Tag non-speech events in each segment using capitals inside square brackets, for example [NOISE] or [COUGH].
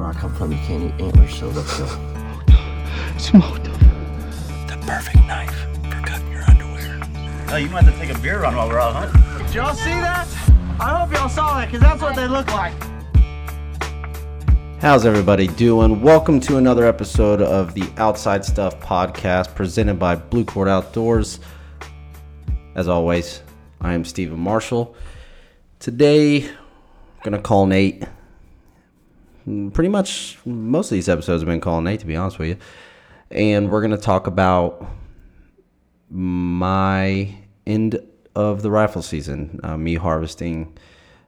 Where I come from, you can't eat antlers, so let's go. Smoked The perfect knife for cutting your underwear. Oh, you might have to take a beer run while we're out hunting. Did y'all see that? I hope y'all saw that, because that's what they look like. How's everybody doing? Welcome to another episode of the Outside Stuff podcast presented by Blue Cord Outdoors. As always, I am Stephen Marshall. Today, I'm going to call Nate. Pretty much most of these episodes have been calling Nate, to be honest with you. And we're going to talk about my end of the rifle season, uh, me harvesting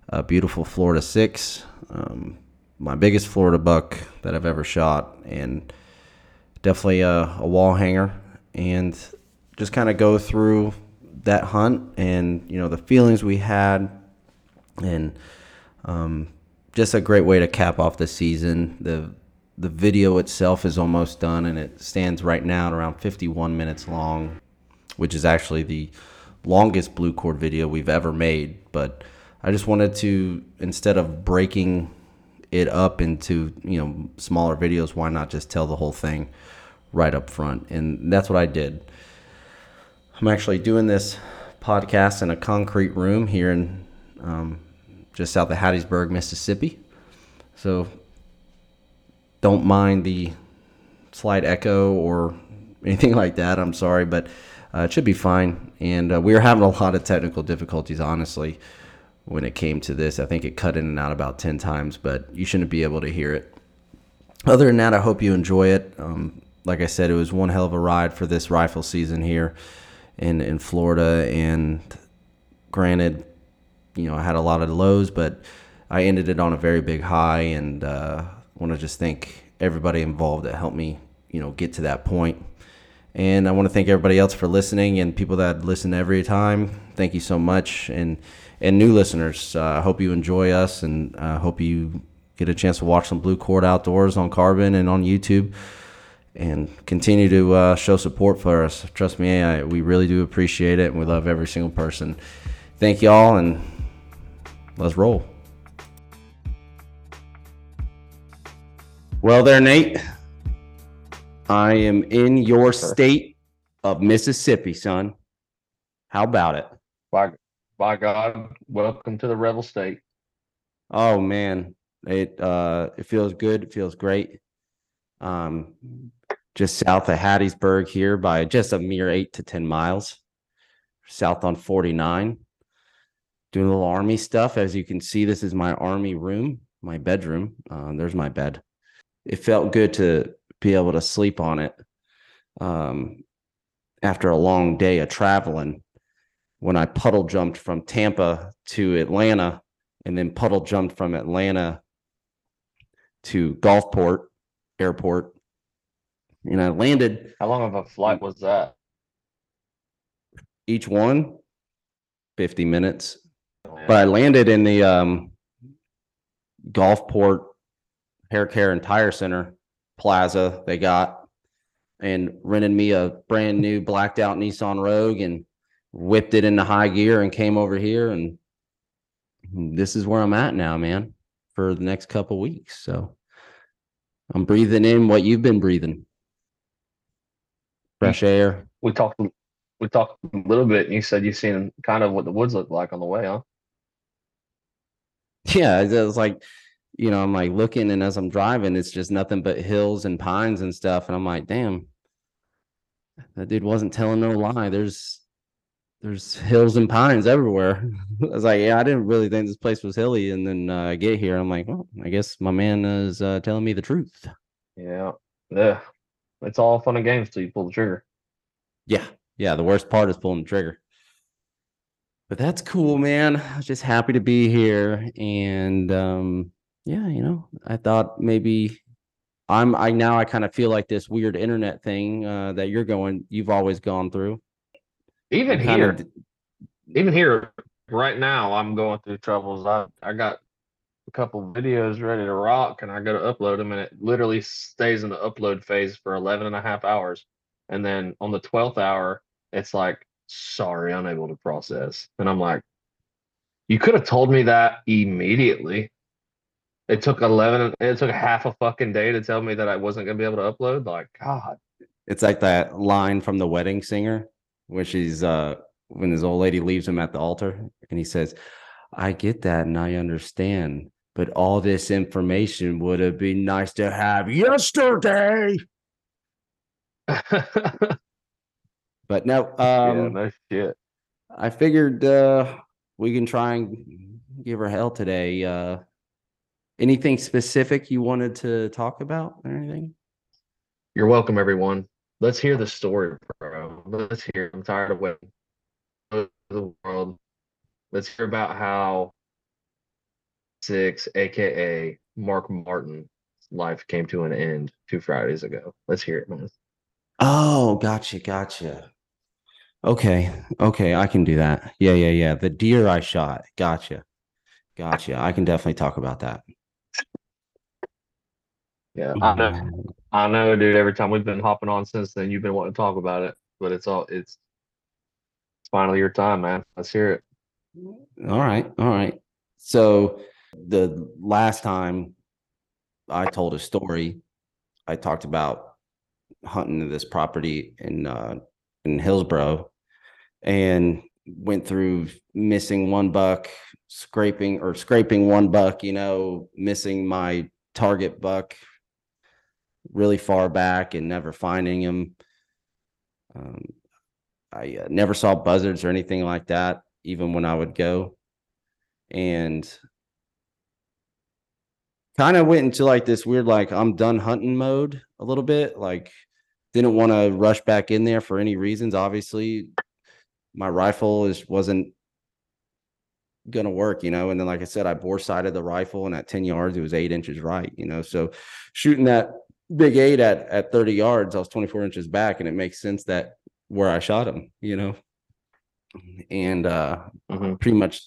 a beautiful Florida 6. Um, my biggest Florida buck that I've ever shot, and definitely a, a wall hanger. And just kind of go through that hunt and you know the feelings we had, and um, just a great way to cap off the season. The the video itself is almost done, and it stands right now at around 51 minutes long, which is actually the longest blue cord video we've ever made. But I just wanted to instead of breaking it up into you know smaller videos why not just tell the whole thing right up front and that's what i did i'm actually doing this podcast in a concrete room here in um, just south of hattiesburg mississippi so don't mind the slight echo or anything like that i'm sorry but uh, it should be fine and uh, we were having a lot of technical difficulties honestly when it came to this. I think it cut in and out about 10 times, but you shouldn't be able to hear it. Other than that, I hope you enjoy it. Um, like I said, it was one hell of a ride for this rifle season here in, in Florida. And granted, you know, I had a lot of lows, but I ended it on a very big high. And uh, want to just thank everybody involved that helped me, you know, get to that point. And I want to thank everybody else for listening and people that listen every time. Thank you so much. And and new listeners, I uh, hope you enjoy us and I uh, hope you get a chance to watch some Blue Cord Outdoors on Carbon and on YouTube and continue to uh, show support for us. Trust me, I, we really do appreciate it and we love every single person. Thank y'all and let's roll. Well, there, Nate. I am in your state of Mississippi, son. How about it? By, by God, welcome to the Rebel State. Oh man, it uh, it feels good. It feels great. Um, just south of Hattiesburg here by just a mere eight to ten miles. South on forty nine. Doing a little army stuff. As you can see, this is my army room, my bedroom. Uh, there's my bed. It felt good to be able to sleep on it um, after a long day of traveling. When I puddle jumped from Tampa to Atlanta, and then puddle jumped from Atlanta to Gulfport Airport, and I landed. How long of a flight was that? Each one, 50 minutes. But I landed in the um, Gulfport Hair Care and Tire Center plaza they got and rented me a brand new blacked out Nissan Rogue and whipped it into high gear and came over here and this is where I'm at now, man, for the next couple weeks. So I'm breathing in what you've been breathing. Fresh air. We talked we talked a little bit and you said you've seen kind of what the woods look like on the way, huh? [LAUGHS] Yeah, it was like you know, I'm like looking and as I'm driving, it's just nothing but hills and pines and stuff. And I'm like, damn, that dude wasn't telling no lie. There's there's hills and pines everywhere. [LAUGHS] I was like, yeah, I didn't really think this place was hilly. And then uh, I get here, I'm like, well, I guess my man is uh, telling me the truth. Yeah. Yeah. It's all fun and games till you pull the trigger. Yeah. Yeah. The worst part is pulling the trigger. But that's cool, man. I was just happy to be here. And um, yeah, you know, I thought maybe I'm I now I kind of feel like this weird internet thing uh, that you're going you've always gone through. Even here, even here right now, I'm going through troubles. I I got a couple videos ready to rock and I go to upload them and it literally stays in the upload phase for 11 and a half hours. And then on the 12th hour, it's like, sorry, unable to process. And I'm like, you could have told me that immediately It took eleven. It took half a fucking day to tell me that I wasn't gonna be able to upload. Like, God, It's like that line from the wedding singer, where she's uh when his old lady leaves him at the altar, and he says, "I get that and I understand, but all this information would have been nice to have yesterday." [LAUGHS] But no, yeah, um, no shit. I figured uh we can try and give her hell today. Uh anything specific you wanted to talk about or anything? You're welcome, everyone. Let's hear the story, bro. Let's hear. I'm tired of waiting. The world. Let's hear about how six, aka Mark Martin, life came to an end two Fridays ago. Let's hear it, man. Oh, gotcha, gotcha. Okay, okay, I can do that. Yeah, yeah, yeah. The deer I shot. Gotcha. Gotcha. I can definitely talk about that. Yeah, I know. I know, dude. Every time we've been hopping on since then, you've been wanting to talk about it, but it's all it's it's finally your time, man. Let's hear it. All right, all right. So the last time I told a story, I talked about hunting this property in uh in Hillsboro and went through missing one buck, scraping or scraping one buck, you know, missing my target buck really far back and never finding him. Um, I uh, never saw buzzards or anything like that, even when I would go. And kind of went into like this weird, like, I'm done hunting mode a little bit. Like, didn't want to rush back in there for any reasons. Obviously, my rifle is wasn't gonna work, you know. And then, like I said, I bore sighted the rifle, and at 10 yards, it was eight inches right, you know. So shooting that big eight at at 30 yards, I was 24 inches back, and it makes sense that where I shot him, you know. And uh Mhm. pretty much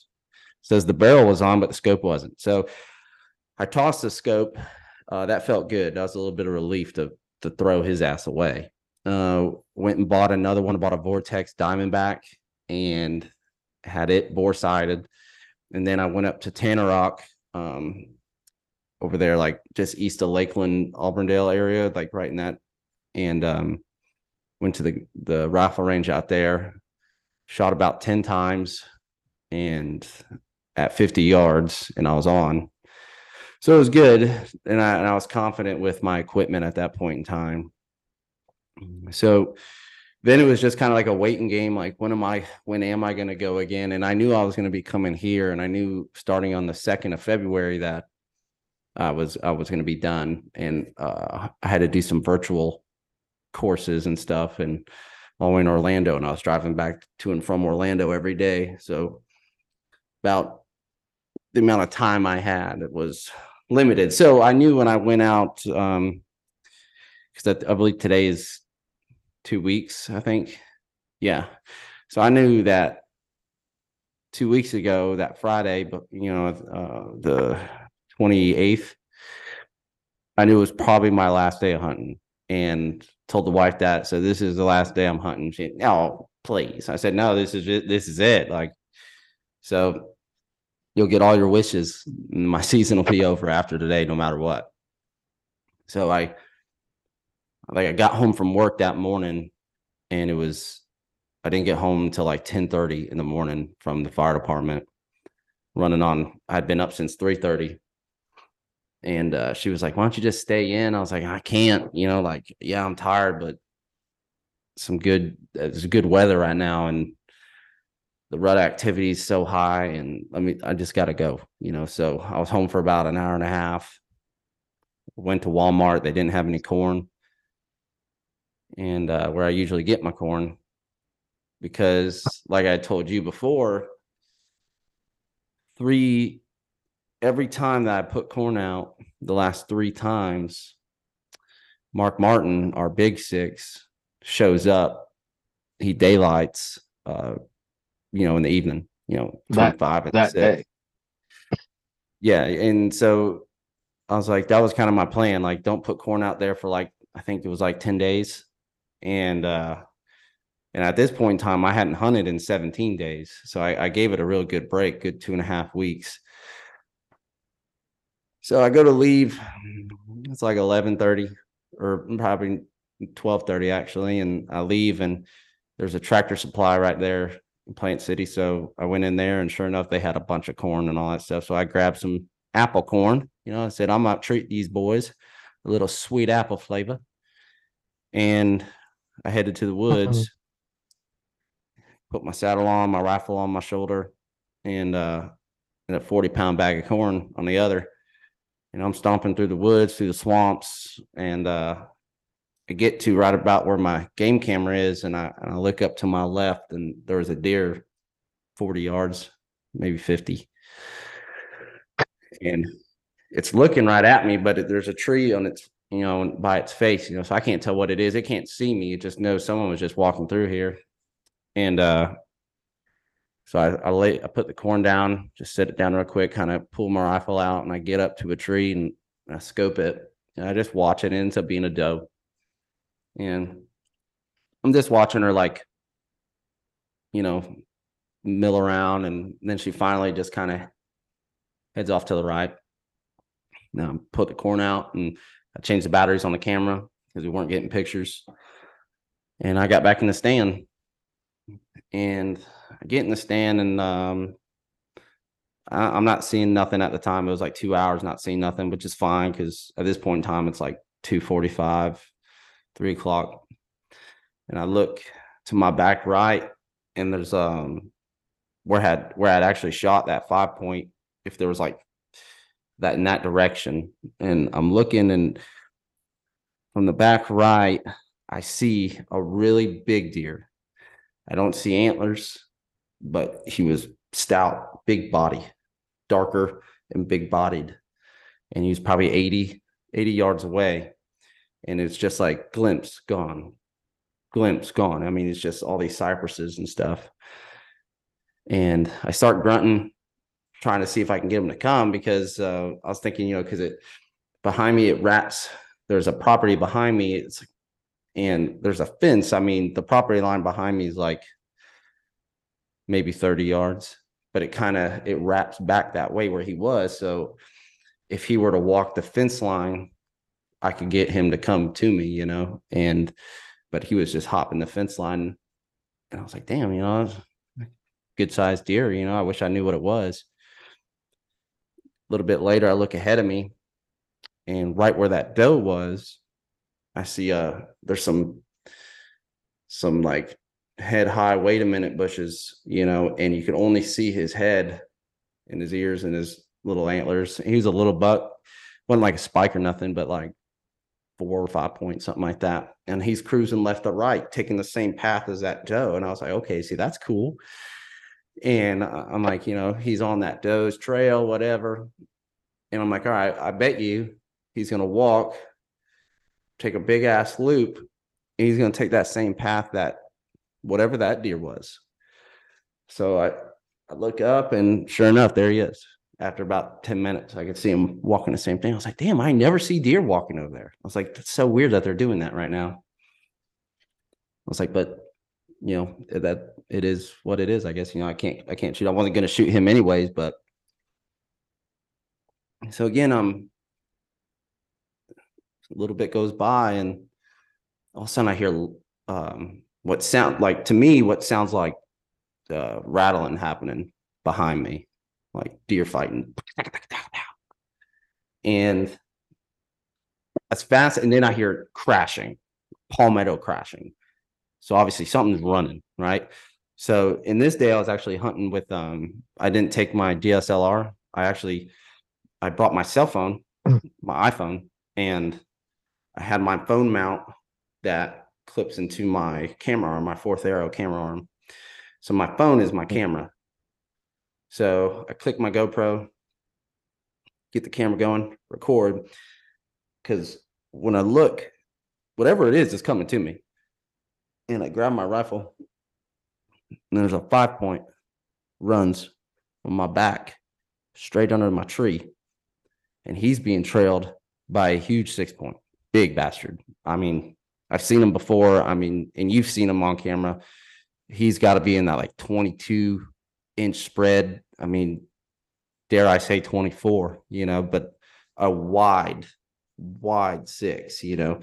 says the barrel was on, but the scope wasn't. So I tossed the scope. Uh, that felt good. That was a little bit of relief to to throw his ass away. Uh, went and bought another one. Bought a Vortex Diamondback and had it bore sighted. And then I went up to Tenoroc, um, over there, like just east of Lakeland, Auburndale area, like right in that. And um, went to the the rifle range out there. Shot about ten times, and at 50 yards, and I was on. So it was good, and I and I was confident with my equipment at that point in time. So then it was just kind of like a waiting game. Like when am I? When am I going to go again? And I knew I was going to be coming here, and I knew starting on the second of February that I was I was going to be done, and uh, I had to do some virtual courses and stuff, and all in Orlando, and I was driving back to and from Orlando every day. So about the amount of time I had it was limited. So I knew when I went out, um, because I believe today is two weeks, I think. Yeah. So I knew that two weeks ago, that Friday, but you know, uh, the 28th, I knew it was probably my last day of hunting and told the wife that. So this is the last day I'm hunting. She, oh, please. I said, no, this is it. This is it. Like, so you'll get all your wishes. My [LAUGHS] season will be over after today, no matter what. So I, like, I got home from work that morning, and it was, I didn't get home until like ten thirty in the morning from the fire department. Running on, I'd been up since three thirty, and uh, she was like, "Why don't you just stay in?" I was like, "I can't," you know, like, yeah, I'm tired, but some good, it's good weather right now, and the rut activity is so high and I mean I just got to go, you know. So I was home for about an hour and a half. Went to Walmart, they didn't have any corn. And uh, where I usually get my corn because like I told you before, three every time that I put corn out, the last 3 times Mark Martin, our big 6, shows up. He daylights uh you know, in the evening, you know, That- 25 and that 6. day. Yeah. And so I was like, that was kind of my plan. Like, don't put corn out there for like, I think it was like 10 days. And, uh, and at this point in time, I hadn't hunted in 17 days. So I, I gave it a real good break, good two and a half weeks. So I go to leave. It's like eleven thirty, or probably twelve thirty actually, and I leave, and there's a tractor supply right there in Plant City. So I went in there, and sure enough, they had a bunch of corn and all that stuff. So I grabbed some apple corn. You know, I said I'm gonna treat these boys a little sweet apple flavor, and I headed to the woods. Put my saddle on, my rifle on my shoulder, and uh, and a 40 pound bag of corn on the other. And I'm stomping through the woods, through the swamps, and uh, I get to right about where my game camera is, and I, and I look up to my left, and there was a deer 40 yards, maybe 50. And it's looking right at me, but it, there's a tree on its, you know, by its face, you know, so I can't tell what it is. It can't see me. It just knows someone was just walking through here. And uh, so I, I lay, I put the corn down, just set it down real quick, kind of pull my rifle out, and I get up to a tree and I scope it, and I just watch it. It ends up being a doe, and I'm just watching her like, you know, mill around, and then she finally just kind of heads off to the right. Now put the corn out, and I changed the batteries on the camera because we weren't getting pictures, and I got back in the stand, and I get in the stand and um, I, I'm not seeing nothing at the time. It was like two hours not seeing nothing, which is fine because at this point in time it's like two forty five, three o'clock, and I look to my back right, and there's um where had where I'd actually shot that five point. If there was like that in that direction, and I'm looking and from the back right, I see a really big deer. I don't see antlers but he was stout, big body, darker and big bodied. And he was probably 80, 80 yards away. And it's just like glimpse gone, glimpse gone. I mean, it's just all these cypresses and stuff. And I start grunting, trying to see if I can get him to come because uh, I was thinking, you know, because it behind me, it wraps, there's a property behind me. It's and there's a fence. I mean, the property line behind me is like maybe 30 yards, but it kind of it wraps back that way where he was. So if he were to walk the fence line, I could get him to come to me, you know. And but he was just hopping the fence line, and I was like, damn, you know, good sized deer. You know, I wish I knew what it was. A little bit later, I look ahead of me, and right where that doe was, I see uh there's some some like head high, wait a minute bushes, you know, and you could only see his head and his ears and his little antlers. He was a little buck, wasn't like a spike or nothing, but like four or five points, something like that. And he's cruising left to right, taking the same path as that doe. And I was like, okay, see, that's cool. And I'm like, you know, he's on that doe's trail, whatever. And I'm like, all right, I bet you he's going to walk, take a big ass loop, and he's going to take that same path that whatever that deer was. So I, I look up and sure enough, there he is. After about 10 minutes, I could see him walking the same thing. I was like, damn, I never see deer walking over there. I was like, that's so weird that they're doing that right now. I was like, but you know, that it is what it is, I guess. You know, I can't I can't shoot. I wasn't gonna shoot him anyways, but so again, um a little bit goes by and all of a sudden I hear um what sound like to me what sounds like uh, rattling happening behind me, like deer fighting, and as fast, and then I hear crashing, palmetto crashing. So obviously something's running, right? So in this day, I was actually hunting with um, I didn't take my DSLR. I actually I brought my cell phone, [CLEARS THROAT] my iPhone, and I had my phone mount that clips into my camera arm, my fourth arrow camera arm. So my phone is my camera. So I click my GoPro, get the camera going, record. Because when I look, whatever it is, is coming to me. And I grab my rifle, and there's a five point runs on my back straight under my tree. And he's being trailed by a huge six point, big bastard. I mean, I've seen him before. I mean, and you've seen him on camera. He's got to be in that like 22 inch spread. I mean, dare I say 24, you know, but a wide, wide six. You know,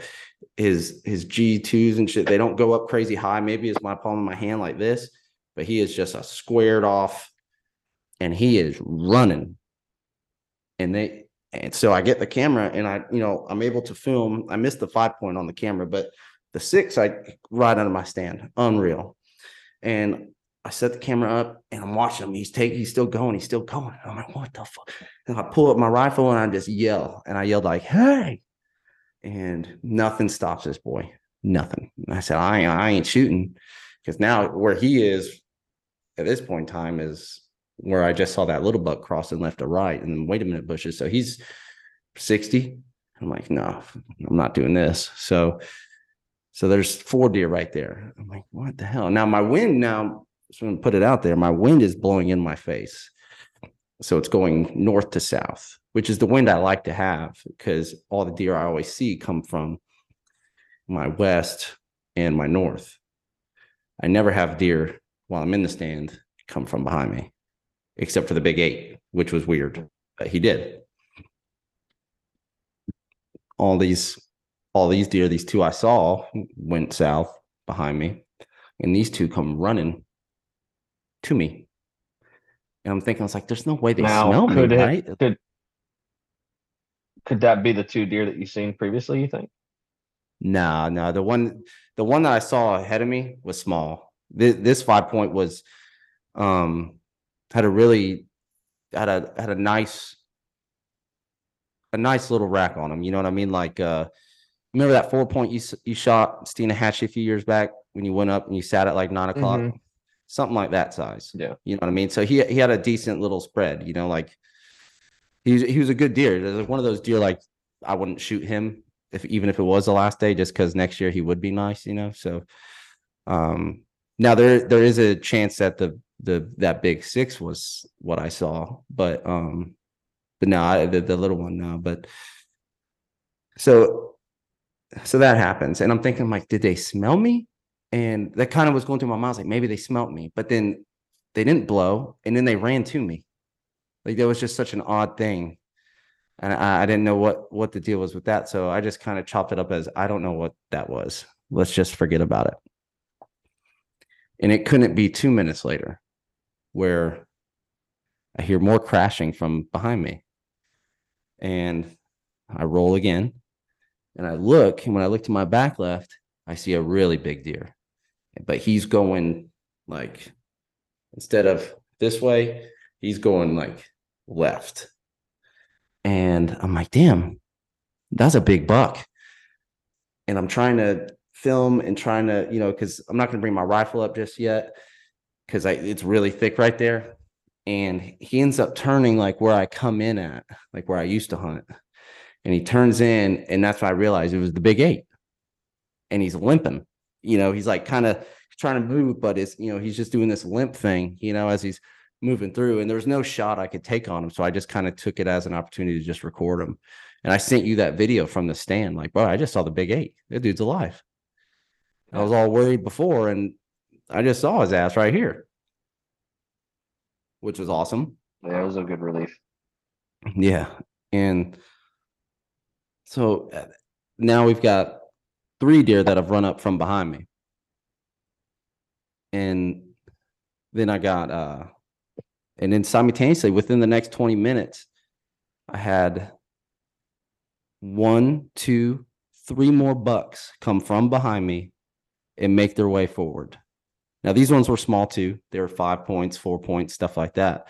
his his G twos and shit. They don't go up crazy high. Maybe it's my palm of my hand like this, but he is just a squared off, and he is running. And they and so I get the camera and I, you know, I'm able to film. I missed the five point on the camera, but the six I right under my stand, unreal. And I set the camera up and I'm watching him. He's taking, he's still going, he's still going. I'm like, what the fuck? And I pull up my rifle and I just yell. And I yelled like, hey. And nothing stops this boy. Nothing. And I said, I ain't, I ain't shooting. Because now where he is at this point in time is where I just saw that little buck crossing left to right. And wait a minute, bushes. So he's 60. I'm like, no, I'm not doing this. So so there's four deer right there. I'm like, what the hell? Now my wind now, just to put it out there. My wind is blowing in my face. So it's going north to south, which is the wind I like to have because all the deer I always see come from my west and my north. I never have deer while I'm in the stand come from behind me, except for the big eight, which was weird. But he did. All these all these deer, these two I saw went south behind me, and these two come running to me. And I'm thinking, I was like, there's no way they Now, smell me, it- right? Could could that be the two deer that you've seen previously? You think? No, no, the one the one that I saw ahead of me was small. This, this five point was um had a really had a had a nice a nice little rack on him. You know what I mean? Like uh remember that four point you you shot Stina Hatchie a few years back when you went up and you sat at like nine o'clock? Mhm. Something like that size. Yeah. You know what I mean? So he he had a decent little spread, you know, like he's he was a good deer. There's one of those deer like I wouldn't shoot him if even if it was the last day, just because next year he would be nice, you know. So um now there there is a chance that the the that big six was what I saw, but um but no, I, the, the little one now, but so so that happens, and I'm thinking like, did they smell me? And that kind of was going through my mind. I was like, maybe they smelt me, but then they didn't blow, and then they ran to me. Like that was just such an odd thing, and I, I didn't know what what the deal was with that. So I just kind of chopped it up as I don't know what that was. Let's just forget about it. And it couldn't be two minutes later, where I hear more crashing from behind me, and I roll again, and I look, and when I look to my back left, I see a really big deer, but he's going like instead of this way, he's going like left. And I'm like, damn, that's a big buck. And I'm trying to film and trying to, you know, because I'm not going to bring my rifle up just yet because it's really thick right there. And he ends up turning like where I come in at, like where I used to hunt. And he turns in, and that's when I realized it was the big eight. And he's limping, you know, he's like kind of trying to move, but it's, you know, he's just doing this limp thing, you know, as he's moving through. And there was no shot I could take on him. So I just kind of took it as an opportunity to just record him. And I sent you that video from the stand, like, bro, I just saw the big eight. That dude's alive. I was all worried before, and I just saw his ass right here, which was awesome. Yeah, it was a good relief. Yeah. And so uh, now we've got three deer that have run up from behind me. And then I got, uh, and then simultaneously within the next 20 minutes, I had one, two, three more bucks come from behind me and make their way forward. Now, these ones were small too. They were five points, four points, stuff like that.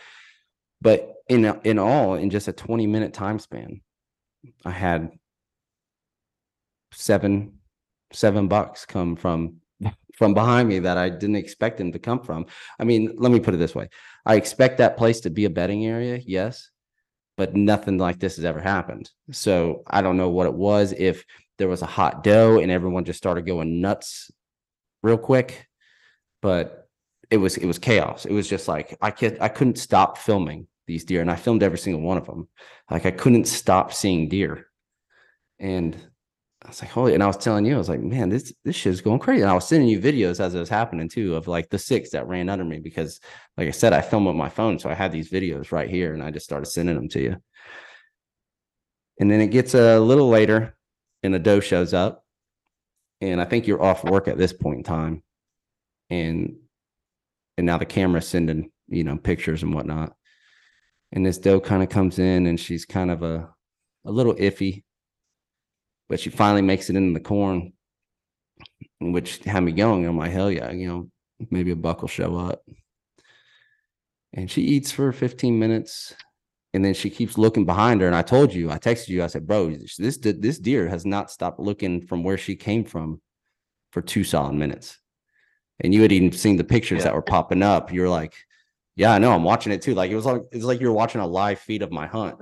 But in in all, in just a 20 minute time span, I had seven seven bucks come from from behind me that I didn't expect him to come from. I mean, let me put it this way. I expect that place to be a bedding area, yes, but nothing like this has ever happened. So I don't know what it was. If there was a hot doe and everyone just started going nuts real quick, but it was it was chaos. It was just like I could I couldn't stop filming these deer, and I filmed every single one of them. Like I couldn't stop seeing deer, and I was like, holy! And I was telling you, I was like, man, this this shit is going crazy. And I was sending you videos as it was happening too of like the six that ran under me because, like I said, I film with my phone, so I had these videos right here, and I just started sending them to you. And then it gets a little later and a doe shows up. And I think you're off work at this point in time. And and now the camera's sending, you know, pictures and whatnot. And this doe kind of comes in and she's kind of a a little iffy. But she finally makes it into the corn, which had me going. I'm like, hell yeah, you know, maybe a buck will show up. And she eats for 15 minutes and then she keeps looking behind her. And I told you, I texted you, I said, bro, this this deer has not stopped looking from where she came from for two solid minutes. And you had even seen the pictures Yeah. that were popping up. You were like, yeah, I know, I'm watching it too. Like it was like it's like you were watching a live feed of my hunt.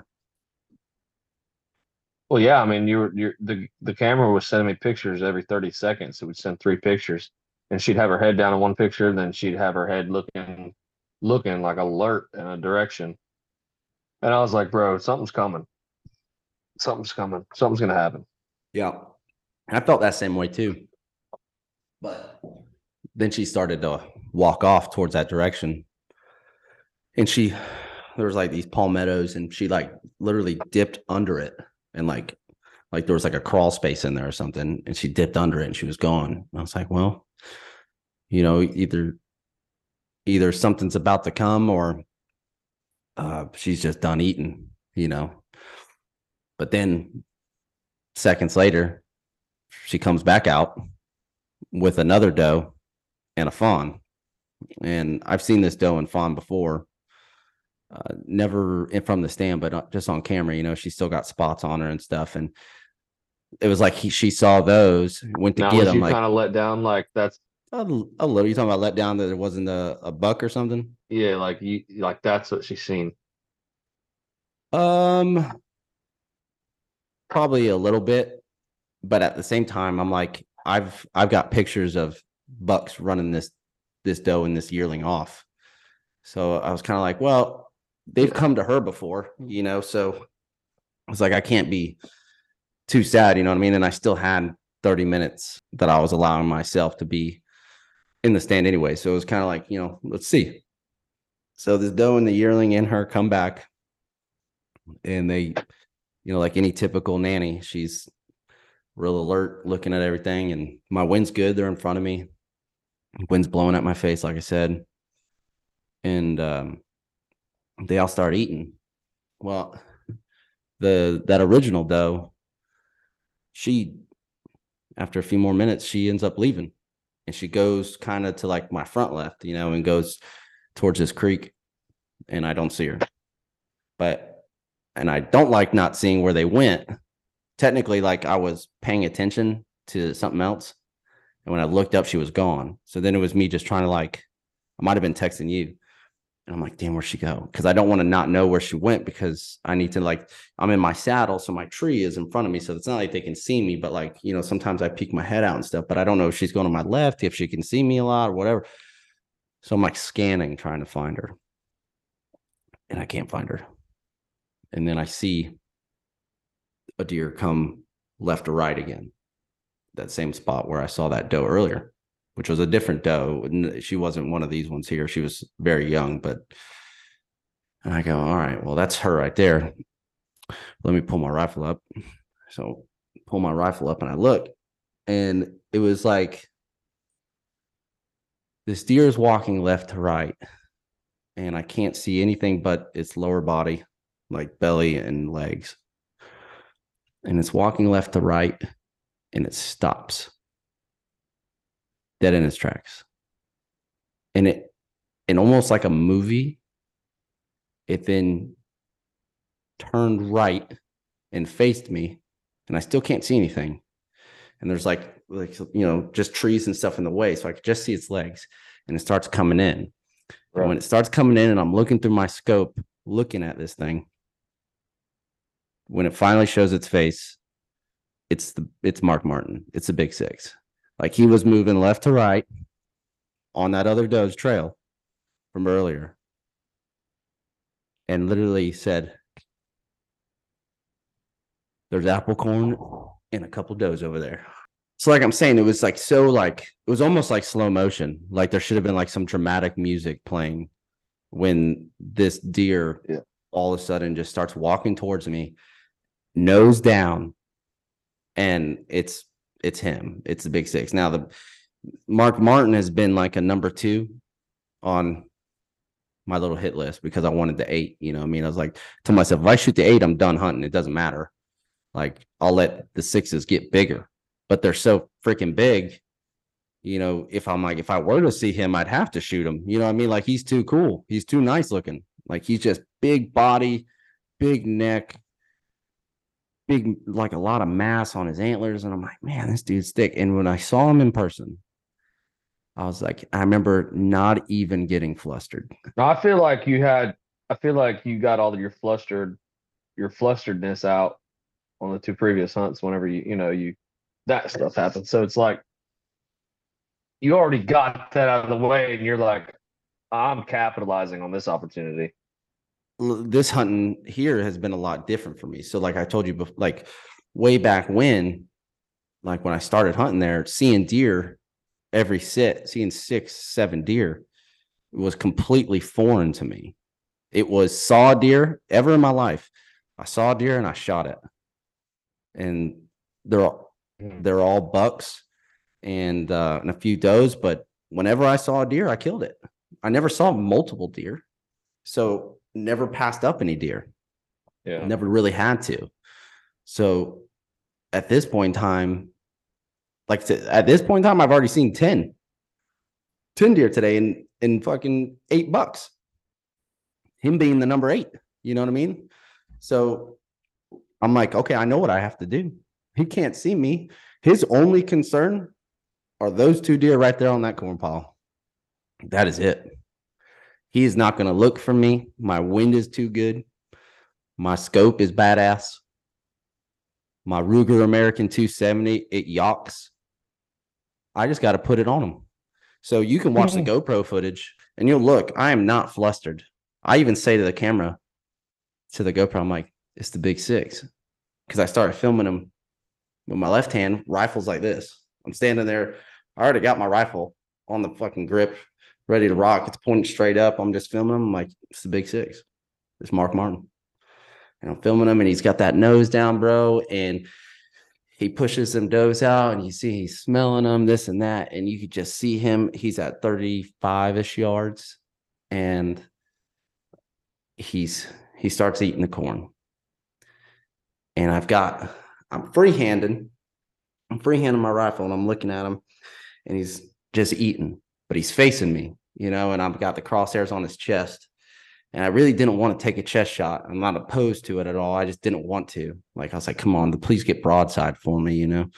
Well, yeah, I mean, you were you the the camera was sending me pictures every 30 seconds. It would send three pictures, and she'd have her head down in one picture, and then she'd have her head looking looking like alert in a direction. And I was like, bro, something's coming. Something's coming. Something's gonna happen. Yeah. I felt that same way too. But then she started to walk off towards that direction. And she there was like these palmettos and she like literally dipped under it and like like there was like a crawl space in there or something and she dipped under it and she was gone. And I was like, well, you know, either either something's about to come or uh she's just done eating, you know. But then seconds later, she comes back out with another doe and a fawn. And I've seen this doe and fawn before. Uh, never from the stand, but uh, just on camera, you know, she still got spots on her and stuff. And it was like he, she saw those, went to Now get them. you Like kind of let down like that's a little. You talking about let down that it wasn't a, a buck or something? yeah, like you like that's what she's seen. Um, probably a little bit, but at the same time, I'm like, I've I've got pictures of bucks running this this doe and this yearling off. So I was kind of like, well, they've come to her before, you know. So I was like, I can't be too sad, you know what I mean? And I still had 30 minutes that I was allowing myself to be in the stand anyway. So it was kind of like, you know, let's see. So this doe and the yearling and her come back and they you know like any typical nanny she's real alert looking at everything and my wind's good they're in front of me wind's blowing at my face like i said and um they all start eating well the that original doe she after a few more minutes she ends up leaving and she goes kind of to like my front left you know and goes towards this creek and i don't see her but and I don't like not seeing where they went. Technically, like I was paying attention to something else. And when I looked up, she was gone. So then it was me just trying to like, I might have been texting you. And I'm like, damn, where'd she go? Because I don't want to not know where she went because I need to like, I'm in my saddle. So my tree is in front of me. So it's not like they can see me, but like, you know, sometimes I peek my head out and stuff, but I don't know if she's going to my left, if she can see me a lot or whatever. So I'm like scanning, trying to find her. And I can't find her and then I see a deer come left or right again. That same spot where I saw that doe earlier, which was a different doe. She wasn't one of these ones here. She was very young, but and I go, all right, well, that's her right there. Let me pull my rifle up. So pull my rifle up and I look, and it was like this deer is walking left to right, and I can't see anything but its lower body like belly and legs. And it's walking left to right and it stops dead in its tracks. And it, and almost like a movie, it then turned right and faced me, and I still can't see anything. And there's like, like you know, just trees and stuff in the way, so I could just see its legs, and it starts coming in. And when it starts coming in, and I'm looking through my scope, looking at this thing, when it finally shows its face, it's the it's Mark Martin. It's a big six. Like he was moving left to right on that other doe's trail from earlier. And literally said, There's apple corn and a couple does over there. So like I'm saying, it was like so like it was almost like slow motion. Like there should have been like some dramatic music playing when this deer Yeah. all of a sudden just starts walking towards me nose down, and it's it's him. It's the big six. Now the Mark Martin has been like a number two on my little hit list because I wanted the eight. You know, I mean, I was like to myself, if I shoot the eight, I'm done hunting. It doesn't matter. Like I'll let the sixes get bigger, but they're so freaking big. You know, if I'm like, if I were to see him, I'd have to shoot him. You know what I mean? Like he's too cool. He's too nice looking. Like he's just big body, big neck, big, like a lot of mass on his antlers. And I'm like, man, this dude's thick. And when I saw him in person, I was like, I remember not even getting flustered. I feel like you had. I feel like you got all of your flustered, your flusteredness out on the two previous hunts. Whenever you, you know, you that stuff happened. So it's like you already got that out of the way, and you're like, I'm capitalizing on this opportunity. This hunting here has been a lot different for me. So, like I told you, bef- like way back when, like when I started hunting there, seeing deer every sit, seeing six, seven deer was completely foreign to me. It was saw deer ever in my life. I saw a deer and I shot it, and they're all, Hmm. they're all bucks and uh, and a few does. But whenever I saw a deer, I killed it. I never saw multiple deer, so never passed up any deer. Yeah. Never really had to. So at this point in time, like said, at this point in time, I've already seen 10, 10 deer today in in fucking eight bucks. Him being the number eight, you know what I mean? So I'm like, okay, I know what I have to do. He can't see me. His only concern are those two deer right there on that corn pile. That is it. He is not going to look for me. My wind is too good. My scope is badass. My Ruger American 270, it yawks. I just got to put it on him. So you can watch the [LAUGHS] GoPro footage and you'll look. I am not flustered. I even say to the camera, to the GoPro, I'm like, it's the big six. Because I started filming him with my left hand, rifles like this. I'm standing there. I already got my rifle on the fucking grip, ready to rock. It's pointing straight up. I'm just filming him. I'm like, it's the big six. It's Mark Martin. And I'm filming him and he's got that nose down, bro. And he pushes them does out and you see he's smelling them, this and that. And you could just see him. He's at 35 ish yards and he's he starts eating the corn. And I've got I'm freehanding. I'm freehanding my rifle and I'm looking at him and he's just eating, but he's facing me, you know, and I've got the crosshairs on his chest. And I really didn't want to take a chest shot. I'm not opposed to it at all. I just didn't want to. Like I was like, come on, please get broadside for me, you know.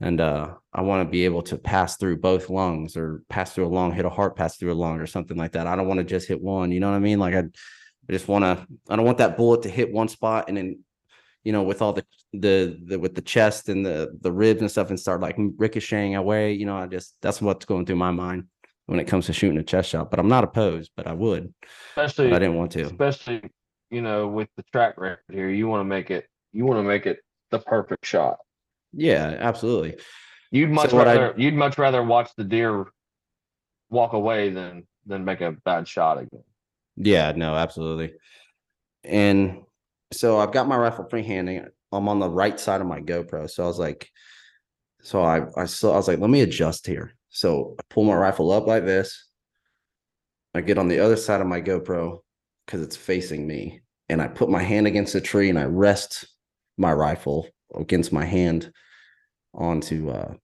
And uh I want to be able to pass through both lungs or pass through a lung, hit a heart, pass through a lung or something like that. I don't want to just hit one, you know what I mean? Like I, I just want to, I don't want that bullet to hit one spot and then, you know, with all the the the with the chest and the the ribs and stuff and start like ricocheting away. You know, I just that's what's going through my mind when it comes to shooting a chest shot. But I'm not opposed, but I would. Especially I didn't want to. especially you know with the track record here you want to make it you want to make it the perfect shot Yeah, absolutely. you'd much I- rather you'd much rather watch the deer walk away than than make a bad shot again Yeah, no, absolutely. And so I've got my rifle freehanding. I'm on the right side of my GoPro. So I was like, so I I saw I was like, let me adjust here. So I pull my rifle up like this. I get on the other side of my GoPro because it's facing me. And I put my hand against the tree and I rest my rifle against my hand onto uh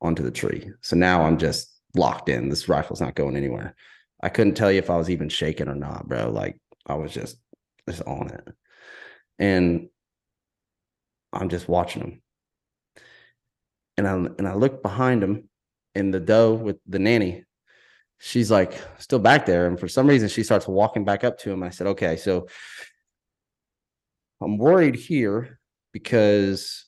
onto the tree. So now I'm just locked in. This rifle's not going anywhere. I couldn't tell you if I was even shaking or not, bro. Like I was just just on it. And I'm just watching him. And I and I look behind him and the dough with the nanny, she's like still back there. And for some reason she starts walking back up to him. I said, okay, so I'm worried here because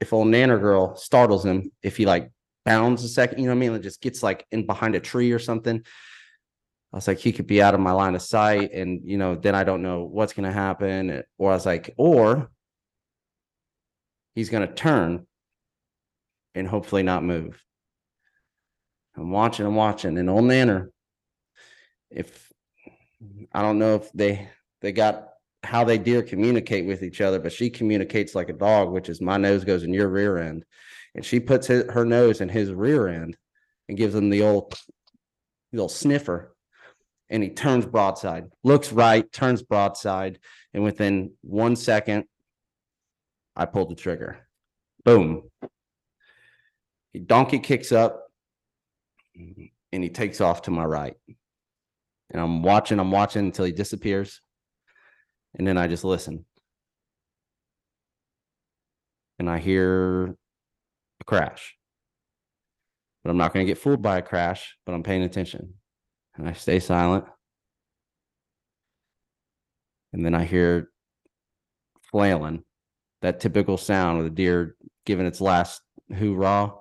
if old Nanner girl startles him, if he like bounds a second, you know what I mean? It just gets like in behind a tree or something. I was like, he could be out of my line of sight, and you know, then I don't know what's gonna happen. Or I was like, or he's gonna turn and hopefully not move. I'm watching, I'm watching, and old Nanner, if I don't know if they they got how they deer communicate with each other, but she communicates like a dog, which is my nose goes in your rear end, and she puts his, her nose in his rear end and gives him the old, old sniffer, and he turns broadside, looks right, turns broadside, and within one second, I pulled the trigger. Boom. He donkey kicks up, and he takes off to my right. And I'm watching, I'm watching until he disappears. And then I just listen. And I hear a crash. But I'm not going to get fooled by a crash, but I'm paying attention. And I stay silent. And then I hear flailing, that typical sound of the deer giving its last hoorah,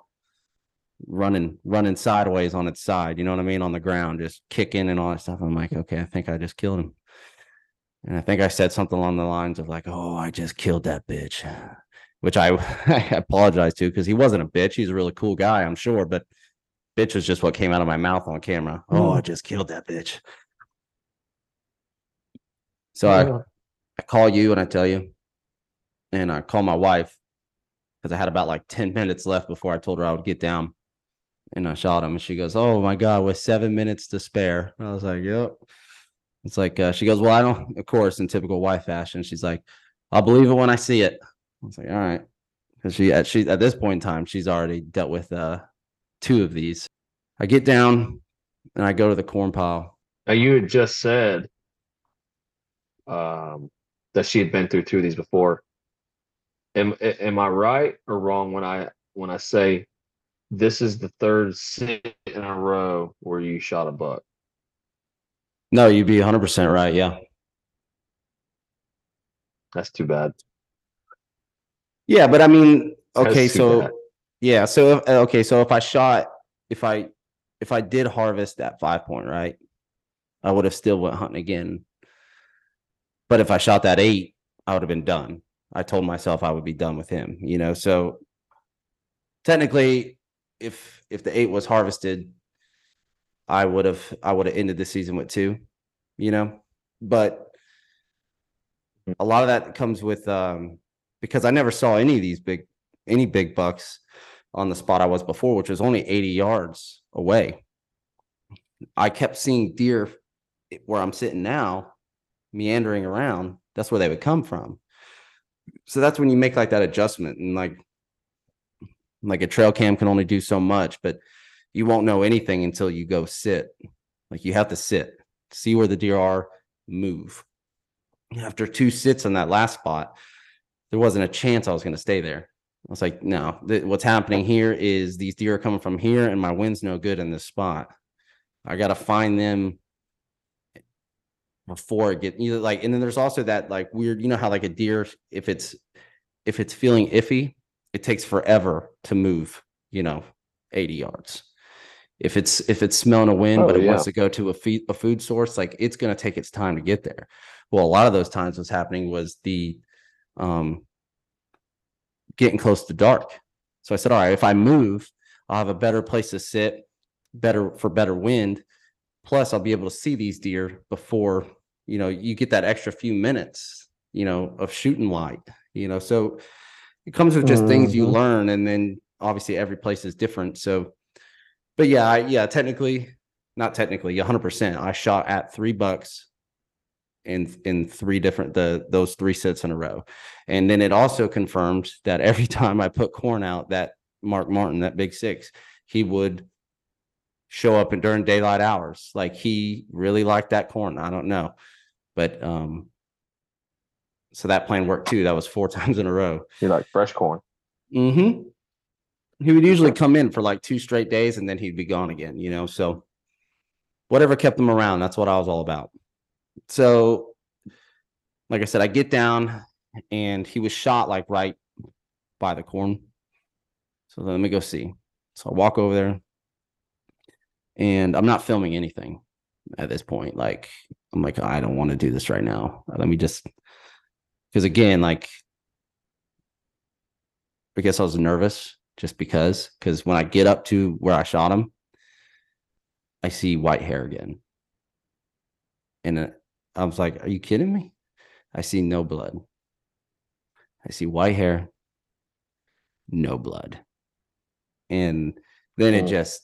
running, running sideways on its side. You know what I mean? On the ground, just kicking and all that stuff. I'm like, mm-hmm. okay, I think I just killed him. And I think I said something along the lines of like, "Oh, I just killed that bitch," [SIGHS] which I, [LAUGHS] I apologize to because he wasn't a bitch. He's a really cool guy, I'm sure, but bitch was just what came out of my mouth on camera. Oh, I just killed that bitch. So I, I call you and I tell you, and I call my wife because I had about like 10 minutes left before I told her I would get down. And I shot him, and she goes, "Oh my god, with seven minutes to spare." I was like, "Yep." It's like uh, she goes, "Well, I don't." Of course, in typical wife fashion, she's like, "I'll believe it when I see it." I was like, "All right," because she at she at this point in time, she's already dealt with uh two of these. I get down and I go to the corn pile. Now you had just said um, that she had been through two of these before. Am am I right or wrong when I when I say this is the third sit in a row where you shot a buck? No, you'd be 100 percent right. Yeah, That's too bad. yeah, but I mean, okay, so bad. yeah, so if, uh, okay, so if I shot, if I if I did harvest that five point right, I would have still went hunting again. But if I shot that eight, I would have been done. I told myself I would be done with him, you know. So technically, if if the eight was harvested, I would have I would have ended the season with two, you know. But a lot of that comes with um because I never saw any of these big any big bucks on the spot I was before, which was only 80 yards away. I kept seeing deer where I'm sitting now, meandering around. That's where they would come from. So that's when you make like that adjustment and like like a trail cam can only do so much, but you won't know anything until you go sit. Like you have to sit, see where the deer are, move. After two sits on that last spot, there wasn't a chance I was going to stay there. I was like, no, th- what's happening here is these deer are coming from here, and my wind's no good in this spot. I got to find them before it get either like, and then there's also that like weird, you know how like a deer, if it's if it's feeling iffy, it takes forever to move, you know, 80 yards. If it's if it's smelling a wind, Oh, but it yeah. wants to go to a feed a food source, like it's gonna take its time to get there. Well, a lot of those times what's happening was the um getting close to dark. So I said, all right, if I move, I'll have a better place to sit, better for better wind. Plus, I'll be able to see these deer before you know you get that extra few minutes, you know, of shooting light. You know, so it comes with just things you Mhm. learn, and then obviously every place is different. So, but yeah, I, yeah, technically, not technically, hundred percent. I shot at three bucks in in three different the those three sets in a row. And then it also confirmed that every [LAUGHS] time I put corn out, that Mark Martin, that big six, he would show up and during daylight hours. Like he really liked that corn. I don't know. But um so that plan worked too. That was four [LAUGHS] times in a row. You like fresh corn? Mm-hmm. He would usually come in for like two straight days and then he'd be gone again, you know. So whatever kept him around, that's what I was all about. So, like I said, I get down and he was shot like right by the corn. So let me go see. So I walk over there and I'm not filming anything at this point. Like, I'm like, I don't want to do this right now. Let me just, because again, like, I guess I was nervous just because, because when I get up to where I shot him, I see white hair again. And I was like, are you kidding me? I see no blood. I see white hair, no blood. And then it Oh. just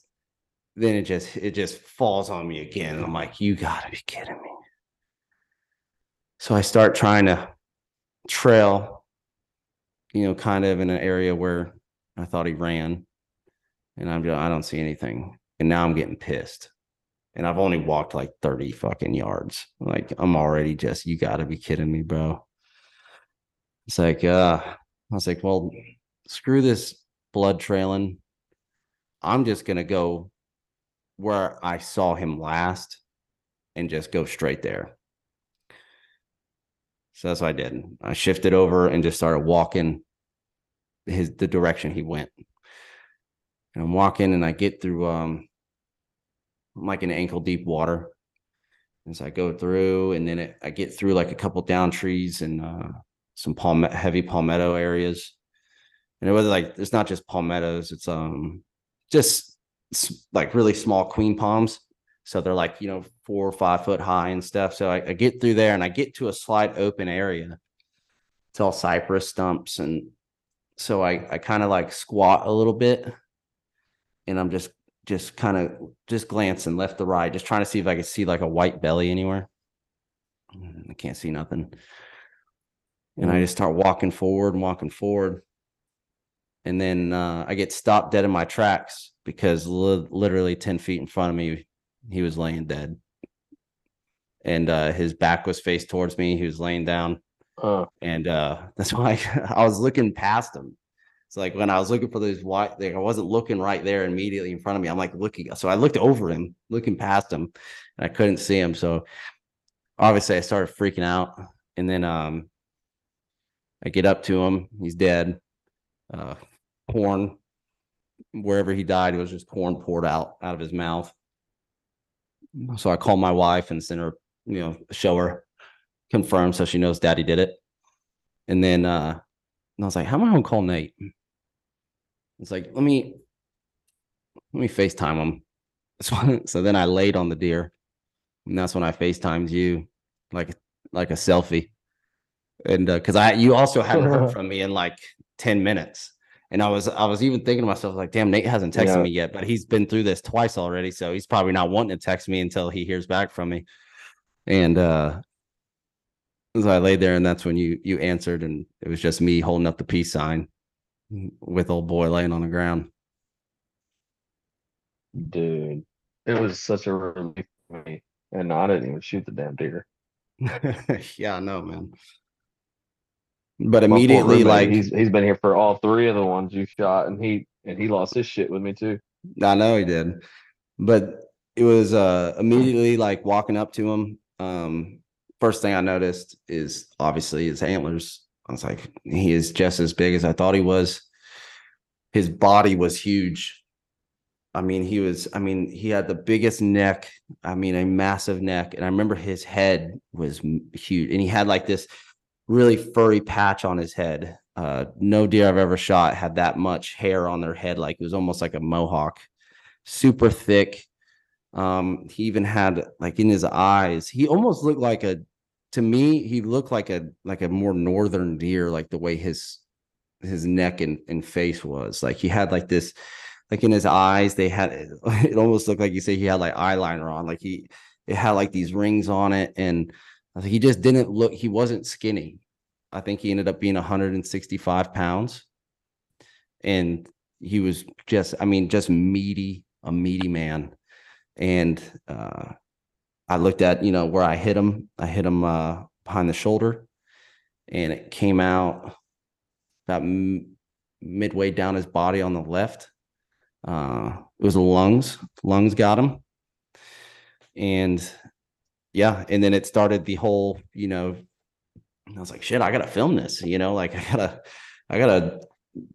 then it just it just falls on me again. And I'm like, you gotta be kidding me. So I start trying to trail, you know, kind of in an area where I thought he ran. And I'm just, I don't see anything. And now I'm getting pissed. And I've only walked like 30 fucking yards. Like I'm already just, you gotta be kidding me, bro. It's like, uh, I was like, well, screw this blood trailing. I'm just gonna go where I saw him last and just go straight there. So that's what I did. I shifted over and just started walking his the direction he went. And I'm walking and I get through um I'm like in ankle deep water. And so I go through and then it, I get through like a couple down trees and uh some palm heavy palmetto areas. And it was like it's not just palmettos, it's um just like really small queen palms. So they're like, you know, four or five foot high and stuff. So I, I get through there and I get to a slight open area. It's all cypress stumps. And so I, I kind of like squat a little bit and I'm just, just kind of just glancing left to right, just trying to see if I could see like a white belly anywhere. Mm, I can't see nothing. And I just start walking forward and walking forward. And then uh, I get stopped dead in my tracks because li- literally 10 feet in front of me, he was laying dead. And uh, his back was faced towards me. He was laying down. Uh, And uh, [LAUGHS] that's why [LAUGHS] I was looking past him. It's like when I was looking for those white, like I wasn't looking right there immediately in front of me. I'm like looking. So I looked over him, looking past him, and I couldn't see him. So obviously I started freaking out. And then um, I get up to him. He's dead. Uh, corn, wherever he died, it was just corn poured out out of his mouth. So I call my wife and send her, you know, show her, confirm so she knows daddy did it. And then uh and I was like, how am I gonna call Nate? It's like, let me let me FaceTime him. So, [LAUGHS] so then I laid on the deer. And that's when I FaceTimed you like like a selfie. And uh because I you also hadn't heard [LAUGHS] from me in like 10 minutes. And I was I was even thinking to myself, like, damn, Nate hasn't texted Yeah. me yet, but he's been through this twice already. So he's probably not wanting to text me until he hears back from me. And uh so I laid there and that's when you you answered and it was just me holding up the peace sign with old boy laying on the ground. dude, it was such a relief for me. And I didn't even shoot the damn deer. [LAUGHS] yeah, I know, man. But immediately, like he's he's been here for all three of the ones you shot, and he and he lost his shit with me too. I know he did, but it was uh immediately like walking up to him. Um, first thing I noticed is obviously his antlers. I was like, he is just as big as I thought he was. His body was huge. I mean, he was, I mean, he had the biggest neck. I mean, a massive neck. And I remember his head was huge. And he had like this really furry patch on his head. Uh, no deer I've ever shot had that much hair on their head. Like it was almost like a mohawk, super thick. Um, he even had like in his eyes, he almost looked like a, to me, he looked like a, like a more northern deer, like the way his, his neck and, and face was. Like he had like this, like in his eyes, they had, [LAUGHS] it almost looked like you say he had like eyeliner on, like he, it had like these rings on it. And I think he just didn't look, he wasn't skinny. I think he ended up being 165 pounds. And he was just, I mean, just meaty, a meaty man. And uh, I looked at, you know, where I hit him. I hit him uh, behind the shoulder and it came out about m- midway down his body on the left. Uh, it was the lungs. Lungs got him. And yeah, and then it started the whole, you know, I was like, shit, I gotta film this, you know, like [LAUGHS] I gotta, I gotta